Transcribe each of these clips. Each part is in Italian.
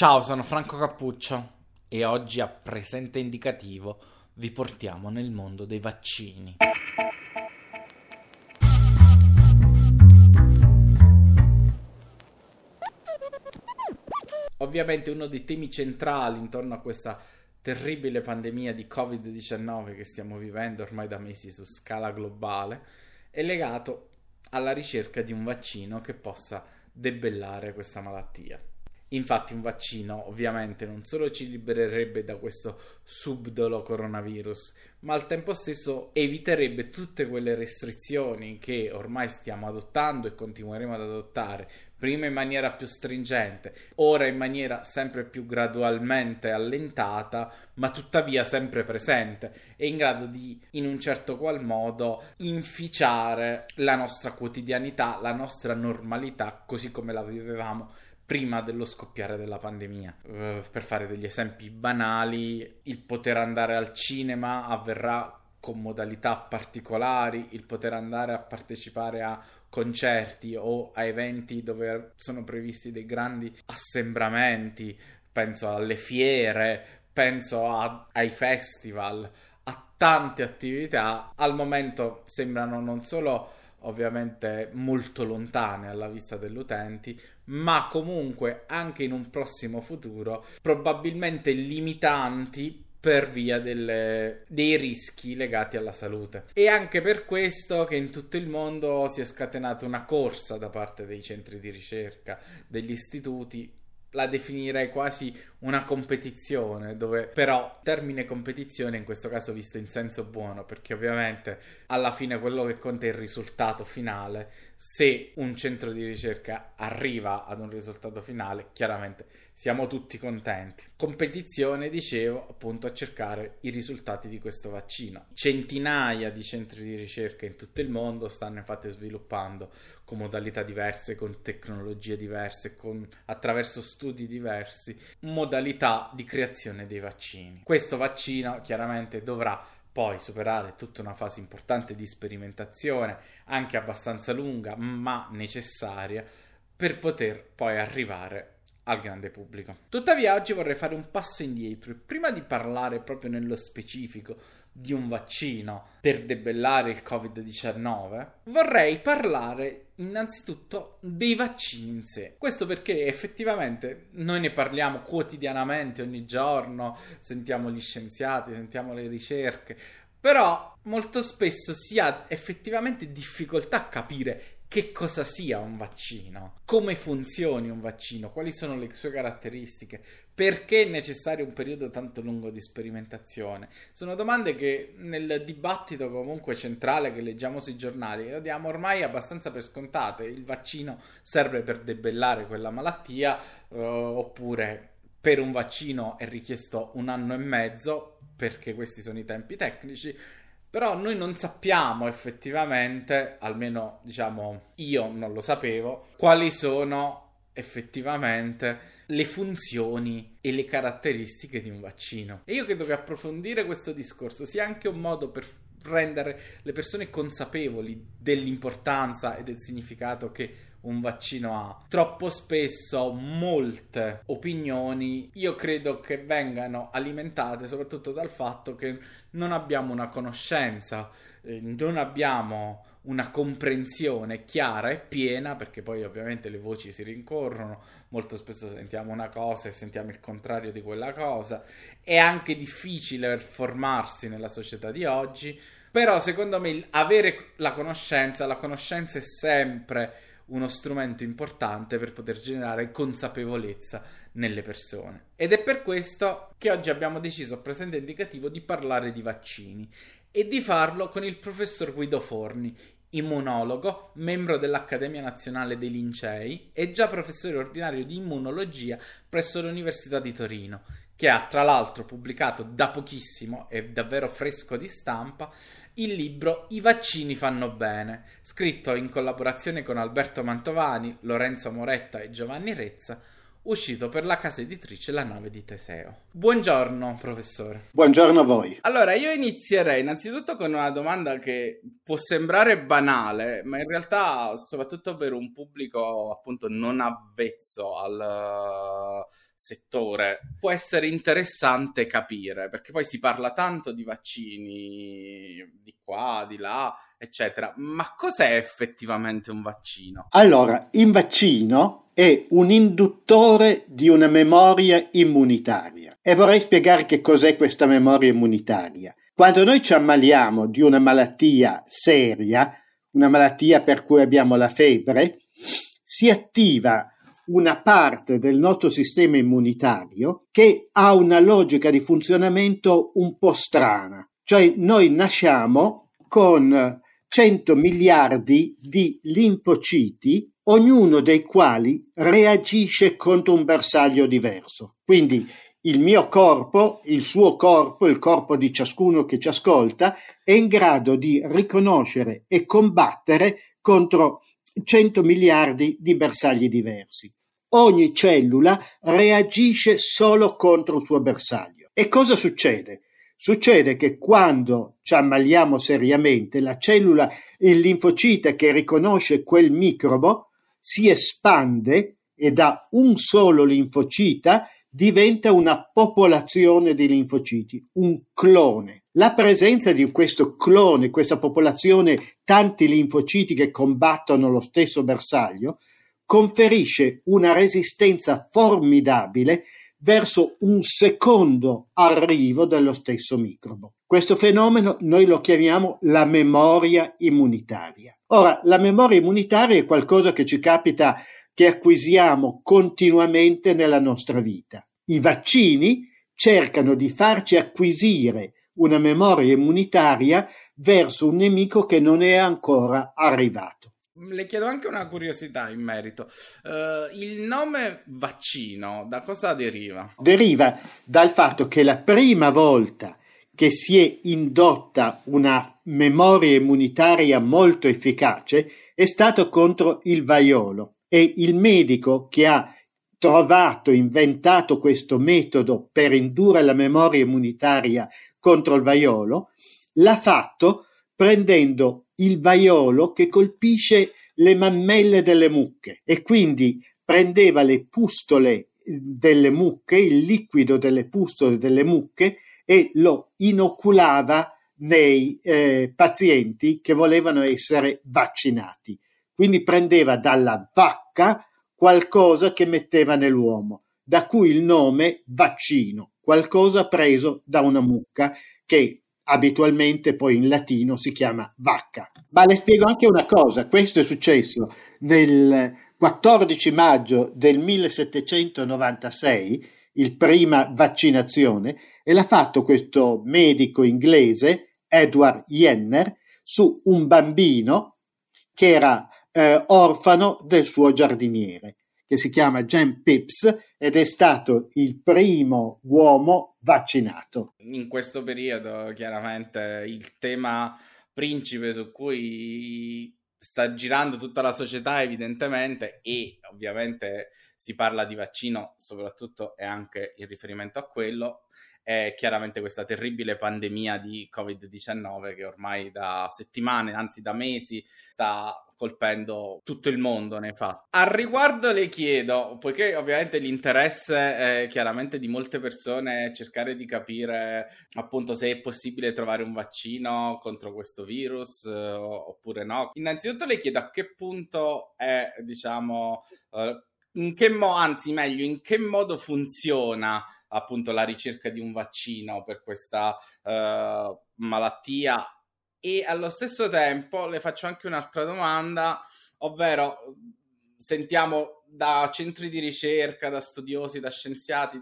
Ciao, sono Franco Cappuccio e oggi a presente indicativo vi portiamo nel mondo dei vaccini. Ovviamente uno dei temi centrali intorno a questa terribile pandemia di Covid-19 che stiamo vivendo ormai da mesi su scala globale è legato alla ricerca di un vaccino che possa debellare questa malattia. Infatti un vaccino ovviamente non solo ci libererebbe da questo subdolo coronavirus, ma al tempo stesso eviterebbe tutte quelle restrizioni che ormai stiamo adottando e continueremo ad adottare, prima in maniera più stringente, ora in maniera sempre più gradualmente allentata, ma tuttavia sempre presente e in grado di in un certo qual modo inficiare la nostra quotidianità, la nostra normalità così come la vivevamo prima dello scoppiare della pandemia. Uh, per fare degli esempi banali, il poter andare al cinema avverrà con modalità particolari, il poter andare a partecipare a concerti o a eventi dove sono previsti dei grandi assembramenti, penso alle fiere, penso a, ai festival, a tante attività, al momento sembrano non solo ovviamente molto lontane alla vista degli utenti, ma comunque anche in un prossimo futuro probabilmente limitanti per via delle, dei rischi legati alla salute. E anche per questo che in tutto il mondo si è scatenata una corsa da parte dei centri di ricerca, degli istituti la definirei quasi una competizione, dove però termine competizione in questo caso visto in senso buono, perché ovviamente alla fine quello che conta è il risultato finale. Se un centro di ricerca arriva ad un risultato finale, chiaramente siamo tutti contenti. Competizione, dicevo, appunto a cercare i risultati di questo vaccino. Centinaia di centri di ricerca in tutto il mondo stanno infatti sviluppando con modalità diverse, con tecnologie diverse, con, attraverso studi diversi, modalità di creazione dei vaccini. Questo vaccino chiaramente dovrà poi superare tutta una fase importante di sperimentazione, anche abbastanza lunga, ma necessaria, per poter poi arrivare al grande pubblico. Tuttavia oggi vorrei fare un passo indietro e prima di parlare proprio nello specifico di un vaccino per debellare il Covid-19, vorrei parlare innanzitutto dei vaccini in sé. Questo perché effettivamente noi ne parliamo quotidianamente, ogni giorno, sentiamo gli scienziati, sentiamo le ricerche, però molto spesso si ha effettivamente difficoltà a capire che cosa sia un vaccino, come funzioni un vaccino, quali sono le sue caratteristiche, perché è necessario un periodo tanto lungo di sperimentazione. Sono domande che nel dibattito comunque centrale che leggiamo sui giornali lo diamo ormai abbastanza per scontate. Il vaccino serve per debellare quella malattia uh, oppure per un vaccino è richiesto un anno e mezzo perché questi sono i tempi tecnici però noi non sappiamo effettivamente, almeno diciamo io non lo sapevo, quali sono effettivamente le funzioni e le caratteristiche di un vaccino. E io credo che approfondire questo discorso sia anche un modo per rendere le persone consapevoli dell'importanza e del significato che un vaccino ha. Troppo spesso molte opinioni io credo che vengano alimentate soprattutto dal fatto che non abbiamo una conoscenza, eh, non abbiamo una comprensione chiara e piena, perché poi ovviamente le voci si rincorrono, molto spesso sentiamo una cosa e sentiamo il contrario di quella cosa, è anche difficile formarsi nella società di oggi, però secondo me avere la conoscenza, la conoscenza è sempre uno strumento importante per poter generare consapevolezza nelle persone. Ed è per questo che oggi abbiamo deciso a presente indicativo di parlare di vaccini e di farlo con il professor Guido Forni, immunologo, membro dell'Accademia Nazionale dei Lincei e già professore ordinario di immunologia presso l'Università di Torino, che ha tra l'altro pubblicato da pochissimo e davvero fresco di stampa il libro I vaccini fanno bene, scritto in collaborazione con Alberto Mantovani, Lorenzo Moretta e Giovanni Rezza, uscito per la casa editrice La nave di Teseo. Buongiorno, professore. Buongiorno a voi. Allora, io inizierei innanzitutto con una domanda che può sembrare banale, ma in realtà, soprattutto per un pubblico appunto non avvezzo al settore può essere interessante capire, perché poi si parla tanto di vaccini di qua, di là, eccetera, ma cos'è effettivamente un vaccino? Allora, il vaccino è un induttore di una memoria immunitaria e vorrei spiegare che cos'è questa memoria immunitaria. Quando noi ci ammaliamo di una malattia seria, una malattia per cui abbiamo la febbre, si attiva una parte del nostro sistema immunitario che ha una logica di funzionamento un po' strana. Cioè noi nasciamo con 100 miliardi di linfociti, ognuno dei quali reagisce contro un bersaglio diverso. Quindi il mio corpo, il suo corpo, il corpo di ciascuno che ci ascolta, è in grado di riconoscere e combattere contro 100 miliardi di bersagli diversi ogni cellula reagisce solo contro il suo bersaglio. E cosa succede? Succede che quando ci ammaliamo seriamente, la cellula, il linfocite che riconosce quel microbo, si espande e da un solo linfocita diventa una popolazione di linfociti, un clone. La presenza di questo clone, questa popolazione, tanti linfociti che combattono lo stesso bersaglio, conferisce una resistenza formidabile verso un secondo arrivo dello stesso microbo. Questo fenomeno noi lo chiamiamo la memoria immunitaria. Ora, la memoria immunitaria è qualcosa che ci capita che acquisiamo continuamente nella nostra vita. I vaccini cercano di farci acquisire una memoria immunitaria verso un nemico che non è ancora arrivato. Le chiedo anche una curiosità in merito. Uh, il nome vaccino da cosa deriva? Deriva dal fatto che la prima volta che si è indotta una memoria immunitaria molto efficace è stato contro il vaiolo e il medico che ha trovato, inventato questo metodo per indurre la memoria immunitaria contro il vaiolo, l'ha fatto prendendo il vaiolo che colpisce le mammelle delle mucche e quindi prendeva le pustole delle mucche, il liquido delle pustole delle mucche e lo inoculava nei eh, pazienti che volevano essere vaccinati. Quindi prendeva dalla vacca qualcosa che metteva nell'uomo, da cui il nome vaccino, qualcosa preso da una mucca che abitualmente poi in latino si chiama vacca. Ma le spiego anche una cosa, questo è successo nel 14 maggio del 1796, il prima vaccinazione, e l'ha fatto questo medico inglese, Edward Jenner, su un bambino che era eh, orfano del suo giardiniere che si chiama Jan Pips ed è stato il primo uomo vaccinato. In questo periodo chiaramente il tema principe su cui sta girando tutta la società evidentemente e ovviamente si parla di vaccino soprattutto e anche in riferimento a quello è chiaramente questa terribile pandemia di Covid-19 che ormai da settimane, anzi da mesi, sta colpendo tutto il mondo nei fatti. Al riguardo le chiedo, poiché ovviamente l'interesse eh, chiaramente di molte persone è cercare di capire appunto se è possibile trovare un vaccino contro questo virus eh, oppure no. Innanzitutto le chiedo a che punto è, diciamo, eh, in che modo, anzi meglio, in che modo funziona appunto la ricerca di un vaccino per questa uh, malattia e allo stesso tempo le faccio anche un'altra domanda, ovvero sentiamo da centri di ricerca, da studiosi, da scienziati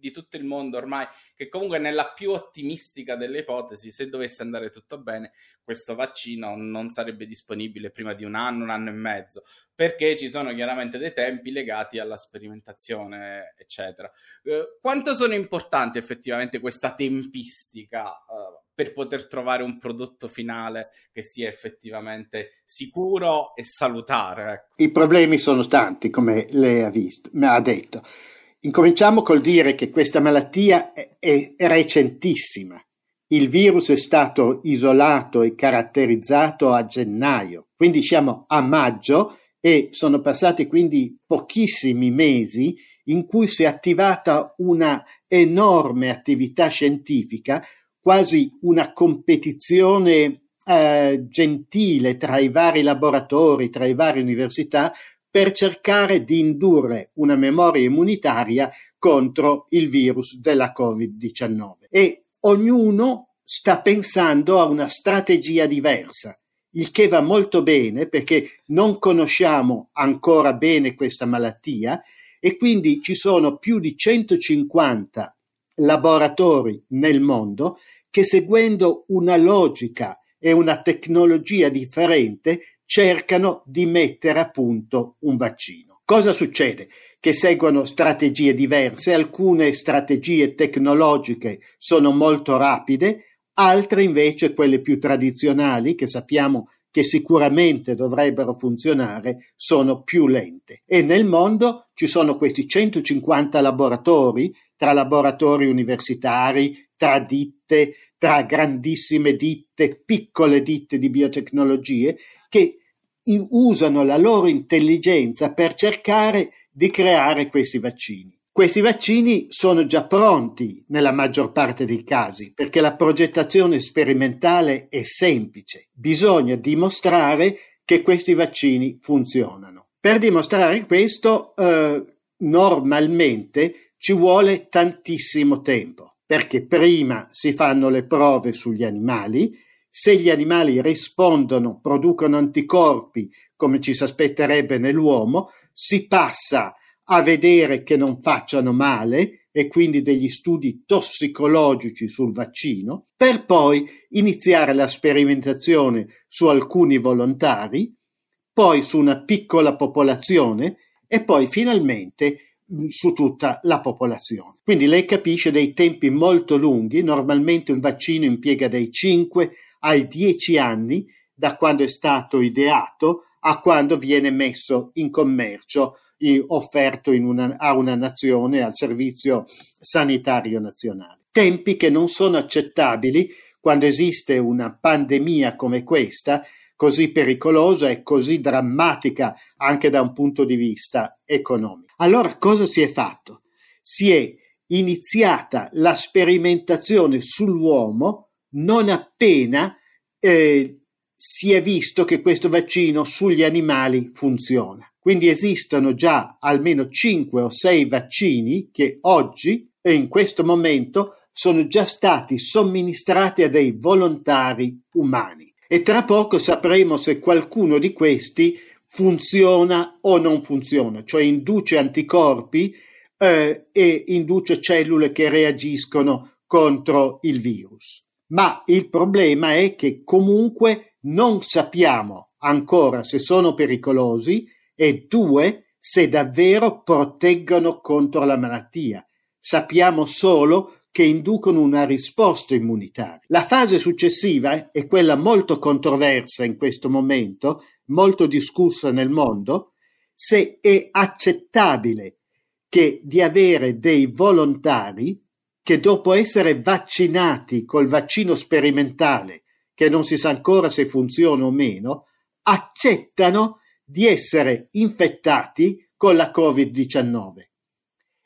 di tutto il mondo ormai che comunque nella più ottimistica delle ipotesi, se dovesse andare tutto bene, questo vaccino non sarebbe disponibile prima di un anno, un anno e mezzo, perché ci sono chiaramente dei tempi legati alla sperimentazione, eccetera. Eh, quanto sono importanti effettivamente questa tempistica eh, per poter trovare un prodotto finale che sia effettivamente sicuro e salutare? Ecco. I problemi sono tanti, come lei ha visto, ha detto. Incominciamo col dire che questa malattia è, è recentissima. Il virus è stato isolato e caratterizzato a gennaio, quindi siamo a maggio e sono passati quindi pochissimi mesi in cui si è attivata una enorme attività scientifica, quasi una competizione eh, gentile tra i vari laboratori, tra i vari università, per cercare di indurre una memoria immunitaria contro il virus della Covid-19. E ognuno sta pensando a una strategia diversa, il che va molto bene perché non conosciamo ancora bene questa malattia e quindi ci sono più di 150 laboratori nel mondo che seguendo una logica e una tecnologia differente cercano di mettere a punto un vaccino. Cosa succede? Che seguono strategie diverse, alcune strategie tecnologiche sono molto rapide, altre invece, quelle più tradizionali, che sappiamo che sicuramente dovrebbero funzionare, sono più lente. E nel mondo ci sono questi 150 laboratori, tra laboratori universitari, tra ditte, tra grandissime ditte, piccole ditte di biotecnologie, che usano la loro intelligenza per cercare di creare questi vaccini. Questi vaccini sono già pronti nella maggior parte dei casi perché la progettazione sperimentale è semplice. Bisogna dimostrare che questi vaccini funzionano. Per dimostrare questo, eh, normalmente ci vuole tantissimo tempo perché prima si fanno le prove sugli animali, se gli animali rispondono, producono anticorpi, come ci si aspetterebbe nell'uomo, si passa a vedere che non facciano male e quindi degli studi tossicologici sul vaccino, per poi iniziare la sperimentazione su alcuni volontari, poi su una piccola popolazione e poi finalmente su tutta la popolazione. Quindi lei capisce dei tempi molto lunghi, normalmente un vaccino impiega dai 5 ai 10 anni da quando è stato ideato a quando viene messo in commercio e offerto in una, a una nazione al servizio sanitario nazionale. Tempi che non sono accettabili quando esiste una pandemia come questa, così pericolosa e così drammatica anche da un punto di vista economico. Allora cosa si è fatto? Si è iniziata la sperimentazione sull'uomo non appena eh, si è visto che questo vaccino sugli animali funziona. Quindi esistono già almeno 5 o 6 vaccini che oggi e in questo momento sono già stati somministrati a dei volontari umani e tra poco sapremo se qualcuno di questi funziona o non funziona, cioè induce anticorpi eh, e induce cellule che reagiscono contro il virus. Ma il problema è che comunque non sappiamo ancora se sono pericolosi e due, se davvero proteggono contro la malattia. Sappiamo solo che inducono una risposta immunitaria. La fase successiva è quella molto controversa in questo momento, molto discussa nel mondo, se è accettabile che di avere dei volontari che dopo essere vaccinati col vaccino sperimentale, che non si sa ancora se funziona o meno, accettano di essere infettati con la Covid-19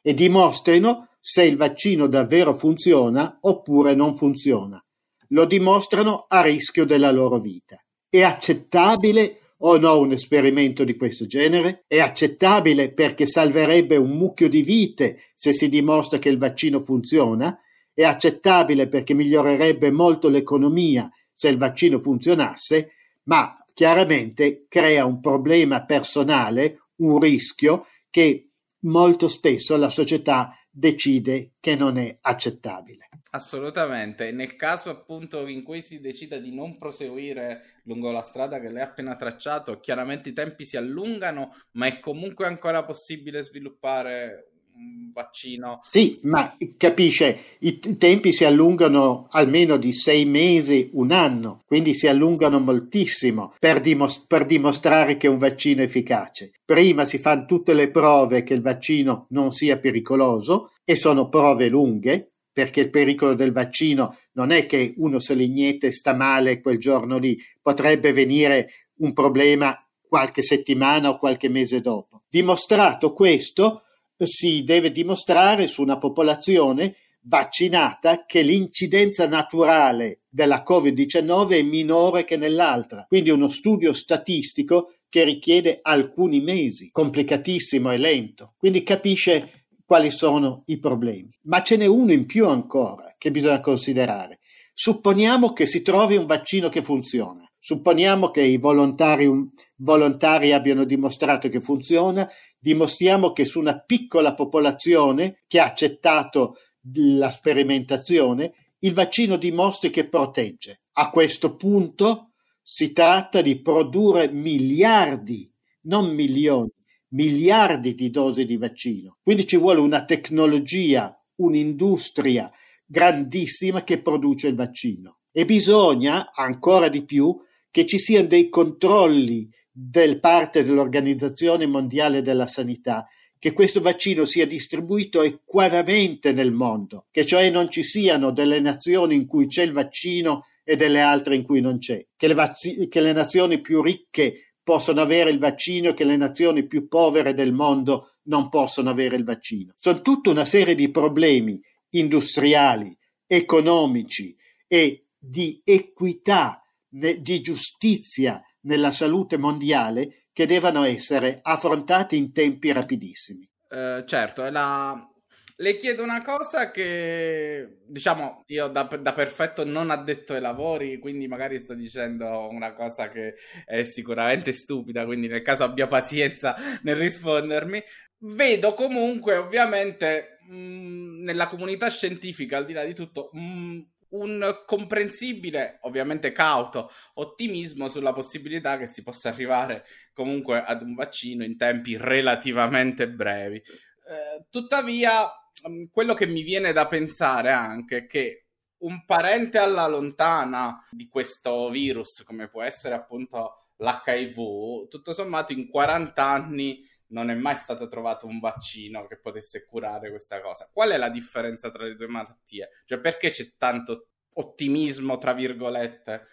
e dimostrino se il vaccino davvero funziona oppure non funziona. Lo dimostrano a rischio della loro vita. È accettabile o no un esperimento di questo genere? È accettabile perché salverebbe un mucchio di vite se si dimostra che il vaccino funziona? È accettabile perché migliorerebbe molto l'economia se il vaccino funzionasse? Ma chiaramente crea un problema personale, un rischio che molto spesso la società decide che non è accettabile. Assolutamente, nel caso appunto in cui si decida di non proseguire lungo la strada che lei ha appena tracciato, chiaramente i tempi si allungano, ma è comunque ancora possibile sviluppare un vaccino. Sì, ma capisce, i tempi si allungano almeno di sei mesi, un anno, quindi si allungano moltissimo per, dimos- per dimostrare che un vaccino è efficace. Prima si fanno tutte le prove che il vaccino non sia pericoloso e sono prove lunghe, perché il pericolo del vaccino non è che uno se l'inietta e sta male quel giorno lì, potrebbe venire un problema qualche settimana o qualche mese dopo. Dimostrato questo, si deve dimostrare su una popolazione vaccinata che l'incidenza naturale della Covid-19 è minore che nell'altra. Quindi uno studio statistico che richiede alcuni mesi, complicatissimo e lento. Quindi capisce quali sono i problemi. Ma ce n'è uno in più ancora che bisogna considerare. Supponiamo che si trovi un vaccino che funziona. Supponiamo che i volontari, volontari abbiano dimostrato che funziona, dimostriamo che su una piccola popolazione che ha accettato la sperimentazione, il vaccino dimostri che protegge. A questo punto si tratta di produrre miliardi, non milioni, miliardi di dosi di vaccino. Quindi ci vuole una tecnologia, un'industria grandissima che produce il vaccino. E bisogna ancora di più che ci siano dei controlli del parte dell'Organizzazione Mondiale della Sanità che questo vaccino sia distribuito equamente nel mondo, che cioè non ci siano delle nazioni in cui c'è il vaccino e delle altre in cui non c'è, che le, vazzi- che le nazioni più ricche possono avere il vaccino e che le nazioni più povere del mondo non possono avere il vaccino. Sono tutta una serie di problemi industriali, economici e di equità, di giustizia nella salute mondiale che devono essere affrontati in tempi rapidissimi. Eh, certo, la... le chiedo una cosa che, diciamo, io da, da, perfetto non addetto ai lavori, quindi magari sto dicendo una cosa che è sicuramente stupida, quindi nel caso abbia pazienza nel rispondermi. Vedo comunque, ovviamente, mh, nella comunità scientifica, al di là di tutto, mh, un comprensibile, ovviamente cauto, ottimismo sulla possibilità che si possa arrivare comunque ad un vaccino in tempi relativamente brevi. Eh, tuttavia, mm, quello che mi viene da pensare anche è che un parente alla lontana di questo virus, come può essere appunto l'HIV, tutto sommato in 40 anni non è mai stato trovato un vaccino che potesse curare questa cosa. Qual è la differenza tra le due malattie? Cioè, perché c'è tanto ottimismo, tra virgolette,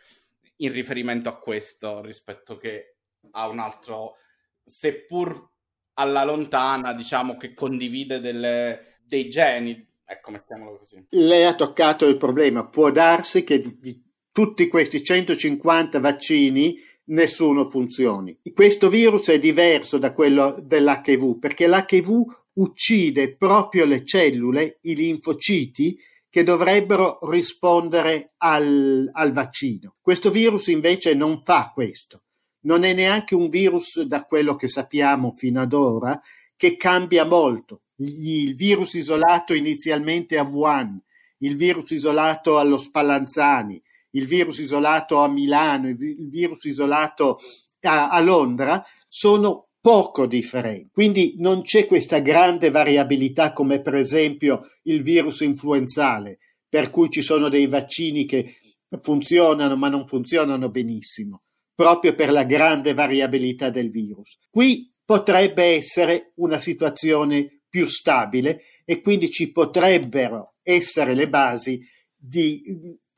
in riferimento a questo rispetto che a un altro, seppur alla lontana, diciamo che condivide delle, dei geni. Ecco, mettiamolo così. Lei ha toccato il problema. Può darsi che di, di tutti questi 150 vaccini nessuno funzioni. Questo virus è diverso da quello dell'HIV perché l'HIV uccide proprio le cellule, i linfociti, che dovrebbero rispondere al, al vaccino. Questo virus invece non fa questo. Non è neanche un virus, da quello che sappiamo fino ad ora, che cambia molto. Il virus isolato inizialmente a Wuhan, il virus isolato allo Spallanzani, il virus isolato a Milano, il virus isolato a, a Londra, sono poco differenti. Quindi non c'è questa grande variabilità come per esempio il virus influenzale, per cui ci sono dei vaccini che funzionano ma non funzionano benissimo, proprio per la grande variabilità del virus. Qui potrebbe essere una situazione più stabile e quindi ci potrebbero essere le basi di,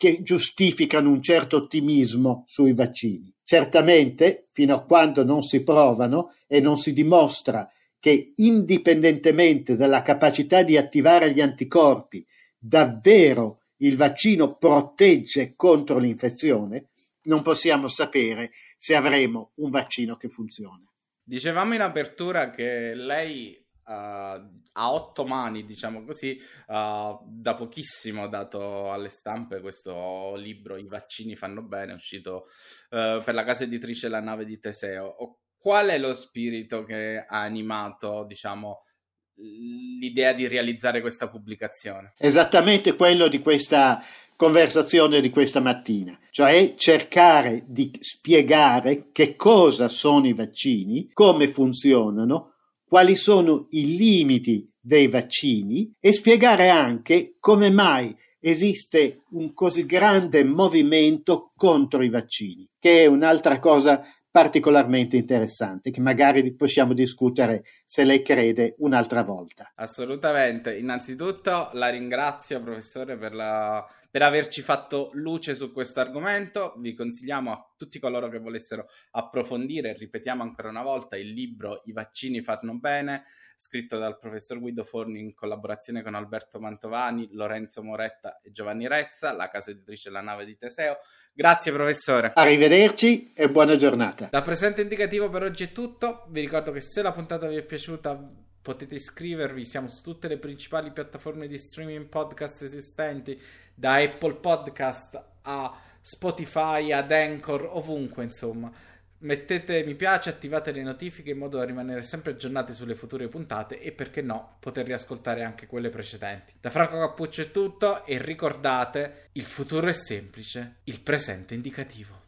che giustificano un certo ottimismo sui vaccini. Certamente, fino a quando non si provano e non si dimostra che indipendentemente dalla capacità di attivare gli anticorpi, davvero il vaccino protegge contro l'infezione, non possiamo sapere se avremo un vaccino che funziona. Dicevamo in apertura che lei uh, a otto mani, diciamo così, uh, da pochissimo dato alle stampe questo libro I vaccini fanno bene, uscito uh, per la casa editrice La nave di Teseo. Qual è lo spirito che ha animato, diciamo, l'idea di realizzare questa pubblicazione? Esattamente quello di questa conversazione di questa mattina, cioè cercare di spiegare che cosa sono i vaccini, come funzionano, quali sono i limiti dei vaccini e spiegare anche come mai esiste un così grande movimento contro i vaccini, che è un'altra cosa particolarmente interessante che magari possiamo discutere se lei crede un'altra volta. Assolutamente. Innanzitutto la ringrazio professore per la per averci fatto luce su questo argomento. Vi consigliamo a tutti coloro che volessero approfondire, ripetiamo ancora una volta, il libro I vaccini fanno bene scritto dal professor Guido Forni in collaborazione con Alberto Mantovani, Lorenzo Moretta e Giovanni Rezza, la casa editrice La Nave di Teseo. Grazie professore. Arrivederci e buona giornata. Da presente indicativo per oggi è tutto. Vi ricordo che se la puntata vi è piaciuta potete iscrivervi, siamo su tutte le principali piattaforme di streaming podcast esistenti, da Apple Podcast a Spotify, ad Anchor, ovunque insomma. Mettete mi piace, attivate le notifiche in modo da rimanere sempre aggiornati sulle future puntate e perché no, poter riascoltare anche quelle precedenti. Da Franco Cappuccio è tutto e ricordate, il futuro è semplice, il presente indicativo.